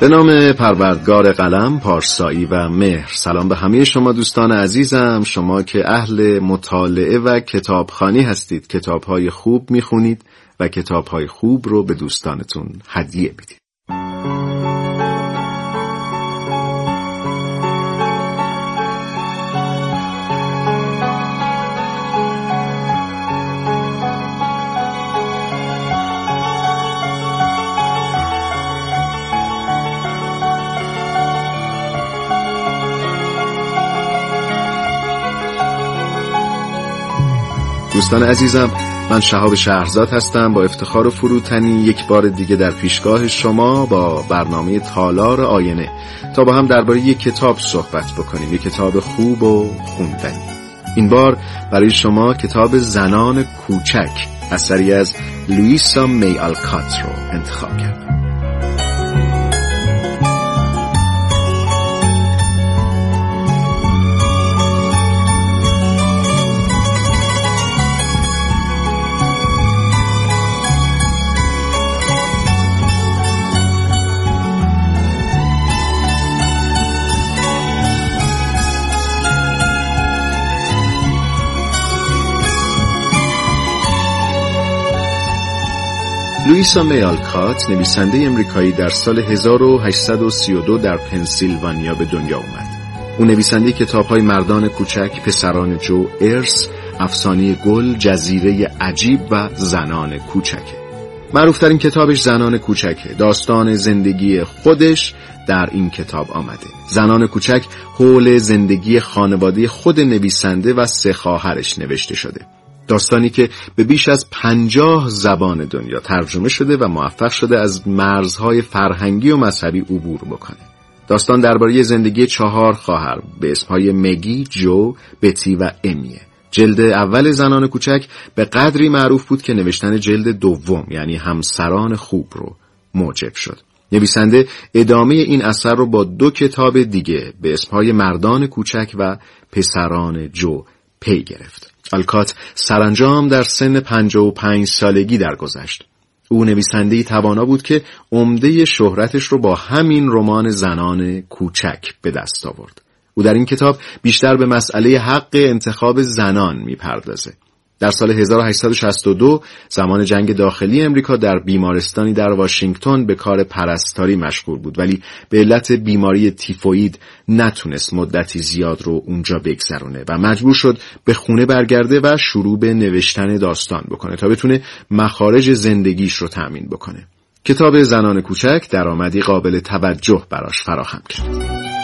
به نام پروردگار قلم، پارسایی و مهر. سلام به همه شما دوستان عزیزم. شما که اهل مطالعه و کتابخانی هستید. کتابهای خوب می‌خونید و کتابهای خوب رو به دوستانتون هدیه می‌دید. دوستان عزیزم من شهاب شهرزاد هستم با افتخار و فروتنی یک بار دیگه در پیشگاه شما با برنامه تالار آینه. تا با هم درباره یک کتاب صحبت بکنیم یک کتاب خوب و خوندنی. این بار برای شما کتاب زنان کوچک اثری از لویسا می آلکات رو انتخاب کردم. لویسا میالکات نویسنده امریکایی در سال 1832 در پنسیلوانیا به دنیا اومد. او نویسنده کتاب های مردان کوچک، پسران جو، ارس، افسانه گل، جزیره عجیب و زنان کوچکه. معروفترین کتابش زنان کوچکه داستان زندگی خودش در این کتاب آمده زنان کوچک حول زندگی خانواده خود نویسنده و سه خواهرش نوشته شده داستانی که به بیش از پنجاه زبان دنیا ترجمه شده و موفق شده از مرزهای فرهنگی و مذهبی عبور بکنه. داستان درباره زندگی چهار خواهر به اسمهای مگی، جو، بتی و امیه. جلد اول زنان کوچک به قدری معروف بود که نوشتن جلد دوم یعنی همسران خوب رو موجب شد. نویسنده ادامه این اثر رو با دو کتاب دیگه به اسمهای مردان کوچک و پسران جو پی گرفت. آلکات سرانجام در سن و پنج سالگی درگذشت. او نویسنده توانا بود که عمده شهرتش رو با همین رمان زنان کوچک به دست آورد. او در این کتاب بیشتر به مسئله حق انتخاب زنان می‌پردازه. در سال 1862 زمان جنگ داخلی امریکا در بیمارستانی در واشنگتن به کار پرستاری مشغول بود ولی به علت بیماری تیفوید نتونست مدتی زیاد رو اونجا بگذرونه و مجبور شد به خونه برگرده و شروع به نوشتن داستان بکنه تا بتونه مخارج زندگیش رو تأمین بکنه. کتاب زنان کوچک درآمدی قابل توجه براش فراهم کرد.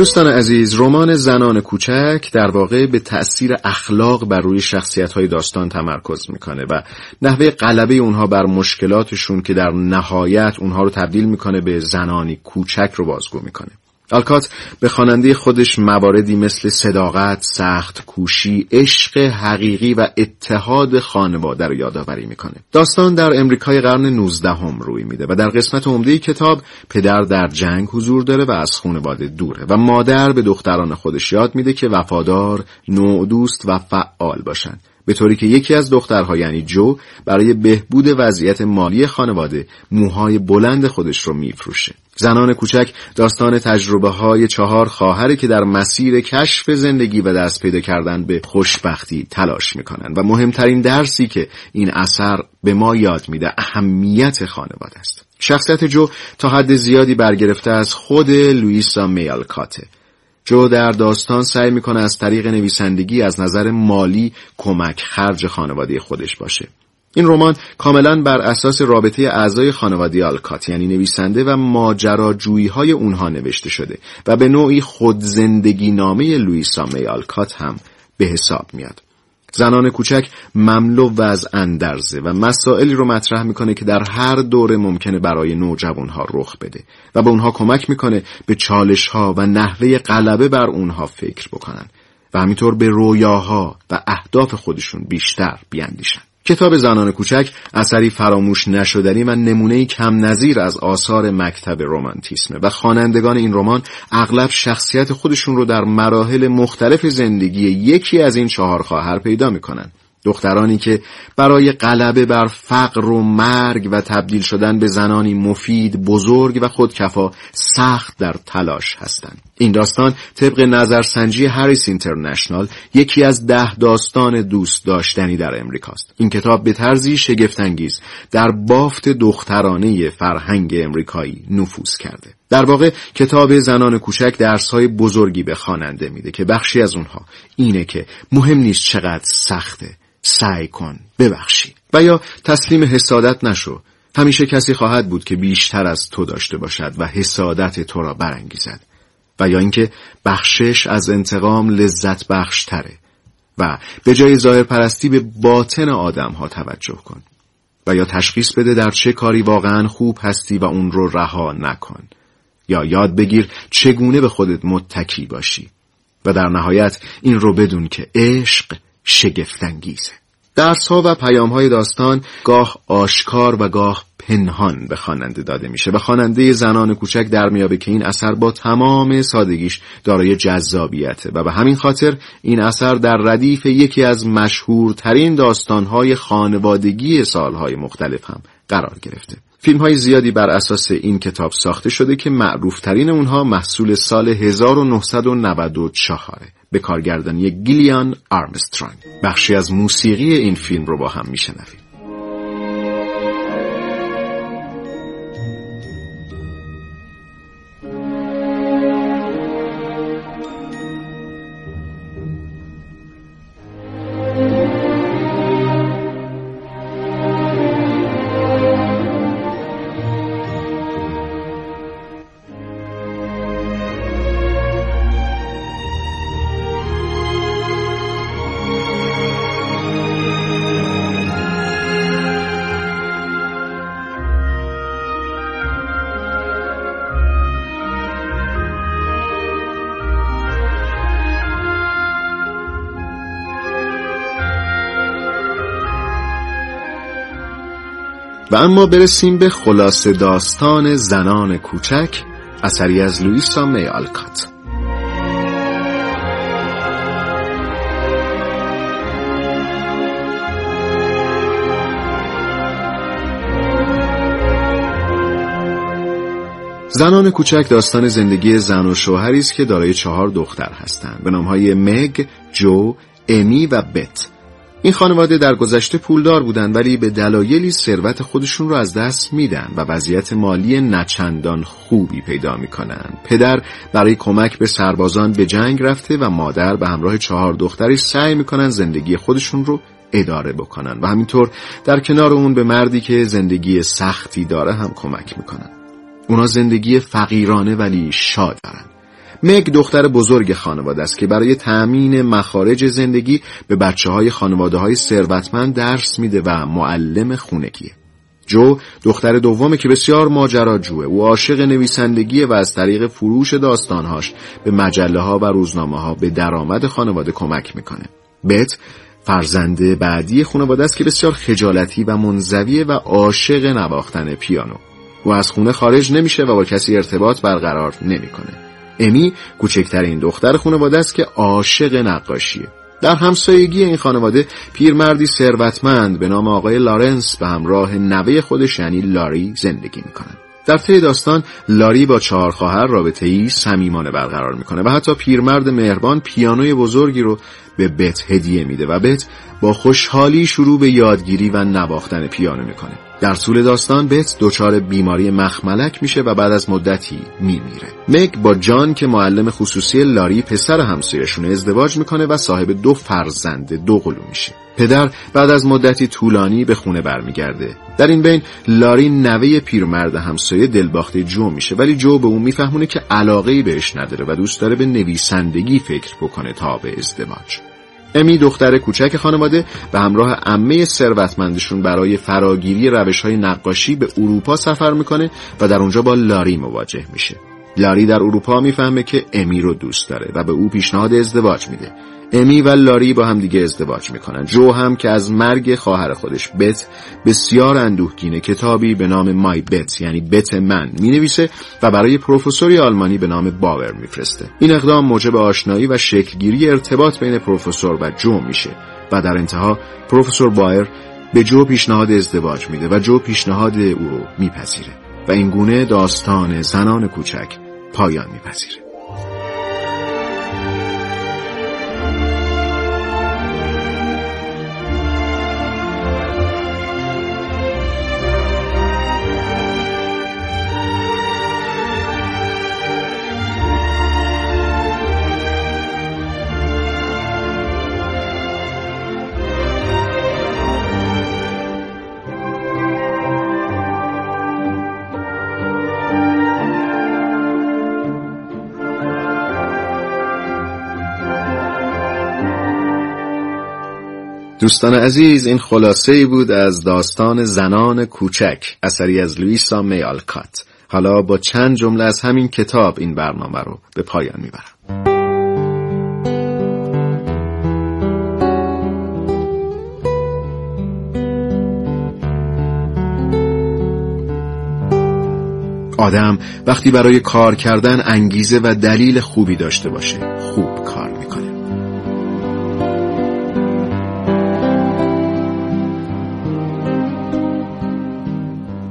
دوستان عزیز رمان زنان کوچک در واقع به تأثیر اخلاق بر روی شخصیت های داستان تمرکز می‌کنه و نحوه غلبه اونها بر مشکلاتشون که در نهایت اونها رو تبدیل می‌کنه به زنانی کوچک رو بازگو می‌کنه. آلکات به خواننده خودش مواردی مثل صداقت، سخت کوشی، عشق حقیقی و اتحاد خانواده رو یادآوری می‌کنه. داستان در امریکای قرن 19 هم روی میده و در قسمت عمده کتاب پدر در جنگ حضور داره و از خانواده دوره و مادر به دختران خودش یاد میده که وفادار، نوع دوست و فعال باشن. به طوری که یکی از دخترها یعنی جو برای بهبود وضعیت مالی خانواده موهای بلند خودش رو میفروشه. زنان کوچک داستان تجربه های چهار خواهری که در مسیر کشف زندگی و دست پیدا کردن به خوشبختی تلاش می‌کنن و مهمترین درسی که این اثر به ما یاد میده اهمیت خانواده است. شخصیت جو تا حد زیادی برگرفته از خود لوئیسا میالکاته جو در داستان سعی می‌کنه از طریق نویسندگی از نظر مالی کمک خرج خانواده خودش باشه این رمان کاملا بر اساس رابطه اعضای خانواده آلکات یعنی نویسنده و ماجراجویی های اونها نوشته شده و به نوعی خود زندگی نامه لویسا می آلکات هم به حساب میاد. زنان کوچک مملو و از اندرزه و مسائلی رو مطرح می‌کنه که در هر دوره ممکنه برای نوجوانها رخ بده و به اونها کمک می‌کنه به چالش ها و نحوه غلبه بر اونها فکر بکنن و همینطور به رویاها و اهداف خودشون بیشتر بیاندیشن. کتاب زنان کوچک اثری فراموش نشدنی و نمونه کم نظیر از آثار مکتب رومانتیسمه و خوانندگان این رمان اغلب شخصیت خودشون رو در مراحل مختلف زندگی یکی از این چهار خواهر پیدا می‌کنن. دخترانی که برای غلبه بر فقر و مرگ و تبدیل شدن به زنانی مفید، بزرگ و خودکفا سخت در تلاش هستند. این داستان طبق نظرسنجی هریس اینترنشنال یکی از ده داستان دوست داشتنی در امریکاست. این کتاب به طرزی شگفتانگیز در بافت دخترانه فرهنگ امریکایی نفوذ کرده. در واقع کتاب زنان کوچک درسهای بزرگی به خواننده میده که بخشی از اونها اینه که مهم نیست چقدر سخته سعی کن ببخشی. و یا تسلیم حسادت نشو. همیشه کسی خواهد بود که بیشتر از تو داشته باشد و حسادت تو را برانگیزد. و یا اینکه بخشش از انتقام لذت بخش تره و به جای ظاهر پرستی به باطن آدم ها توجه کن. و یا تشخیص بده در چه کاری واقعا خوب هستی و اون رو رها نکن. یا یاد بگیر چگونه به خودت متکی باشی. و در نهایت این رو بدون که عشق شگفتانگیزه. درس ها و پیام های داستان گاه آشکار و گاه پنهان به خواننده داده میشه و خواننده زنان کوچک در میابه که این اثر با تمام سادگیش دارای جذابیته و به همین خاطر این اثر در ردیف یکی از مشهورترین داستانهای خانوادگی سالهای مختلف هم قرار گرفته. فیلم های زیادی بر اساس این کتاب ساخته شده که معروفترین اونها محصول سال 1994 به کارگردانی گیلیان آرمسترانگ. بخشی از موسیقی این فیلم رو با هم میشنویم. و اما برسیم به خلاصه داستان زنان کوچک اثری از لویسا می آلکات. زنان کوچک داستان زندگی زن و شوهری است که دارای چهار دختر هستند. به نامهای مگ، جو، امی و بت. این خانواده در گذشته پولدار بودند ولی به دلایلی ثروت خودشون رو از دست میدن و وضعیت مالی نچندان خوبی پیدا می‌کنن. پدر برای کمک به سربازان به جنگ رفته و مادر به همراه چهار دختری سعی می‌کنن زندگی خودشون رو اداره بکنن و همینطور در کنار اون به مردی که زندگی سختی داره هم کمک می‌کنن. اونا زندگی فقیرانه ولی شاد دارن. مگ دختر بزرگ خانواده است که برای تأمین مخارج زندگی به بچه های خانواده های ثروتمند درس میده و معلم خونگیه. جو دختر دومه که بسیار ماجراجوه او عاشق نویسندگی و از طریق فروش داستانهاش به مجله ها و روزنامه ها به درآمد خانواده کمک می‌کنه. بت فرزند بعدی خانواده است که بسیار خجالتی و منزویه و عاشق نواختن پیانو. او از خونه خارج نمیشه و با کسی ارتباط برقرار نمی‌کنه. امی کوچکترین دختر خانواده است که عاشق نقاشیه در همسایگی این خانواده پیرمردی ثروتمند به نام آقای لارنس به همراه نوه خودش یعنی لاری زندگی می‌کنند. در طی داستان لاری با چهار خواهر رابطه ای صمیمانه برقرار می‌کنه و حتی پیرمرد مهربان پیانوی بزرگی رو به بت هدیه میده و بت با خوشحالی شروع به یادگیری و نواختن پیانو می‌کنه. در طول داستان بت دچار بیماری مخملک میشه و بعد از مدتی میمیره. مگ با جان که معلم خصوصی لاری پسر همسایشون ازدواج می‌کنه و صاحب دو فرزند دو قلو میشه. پدر بعد از مدتی طولانی به خونه برمیگرده. در این بین لاری نوه پیرمرد همسایه دلباخته جو میشه ولی جو به اون میفهمونه که علاقه بهش نداره و دوست داره به نویسندگی فکر بکنه تا به ازدواج. امی دختر کوچک خانواده به همراه عمه ثروتمندشون برای فراگیری روش های نقاشی به اروپا سفر می‌کنه و در اونجا با لاری مواجه میشه. لاری در اروپا می‌فهمه که امی رو دوست داره و به او پیشنهاد ازدواج میده. امی و لاری با هم دیگه ازدواج می‌کنن. جو هم که از مرگ خواهر خودش بت بسیار اندوهگینه کتابی به نام مای بت یعنی بت من می‌نویسه و برای پروفسوری آلمانی به نام باور میفرسته. این اقدام موجب آشنایی و شکلگیری ارتباط بین پروفسور و جو میشه و در انتها پروفسور بایر به جو پیشنهاد ازدواج میده و جو پیشنهاد او رو میپذیره. و این گونه داستان زنان کوچک پایان میپذیره دوستان عزیز این خلاصه ای بود از داستان زنان کوچک اثری از لویسا میالکات حالا با چند جمله از همین کتاب این برنامه رو به پایان می‌برم. آدم وقتی برای کار کردن انگیزه و دلیل خوبی داشته باشه خوب کار.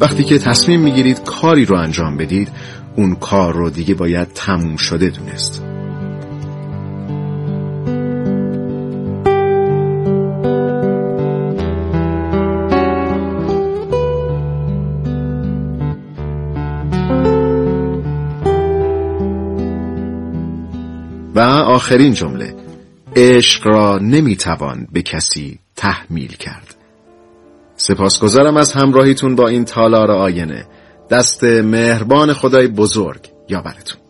وقتی که تصمیم می‌گیرید کاری رو انجام بدید اون کار رو دیگه باید تموم شده دونست. و آخرین جمله عشق را نمی‌توان به کسی تحمیل کرد. سپاسگزارم از همراهیتون با این تالار آینه. دست مهربان خدای بزرگ یا براتون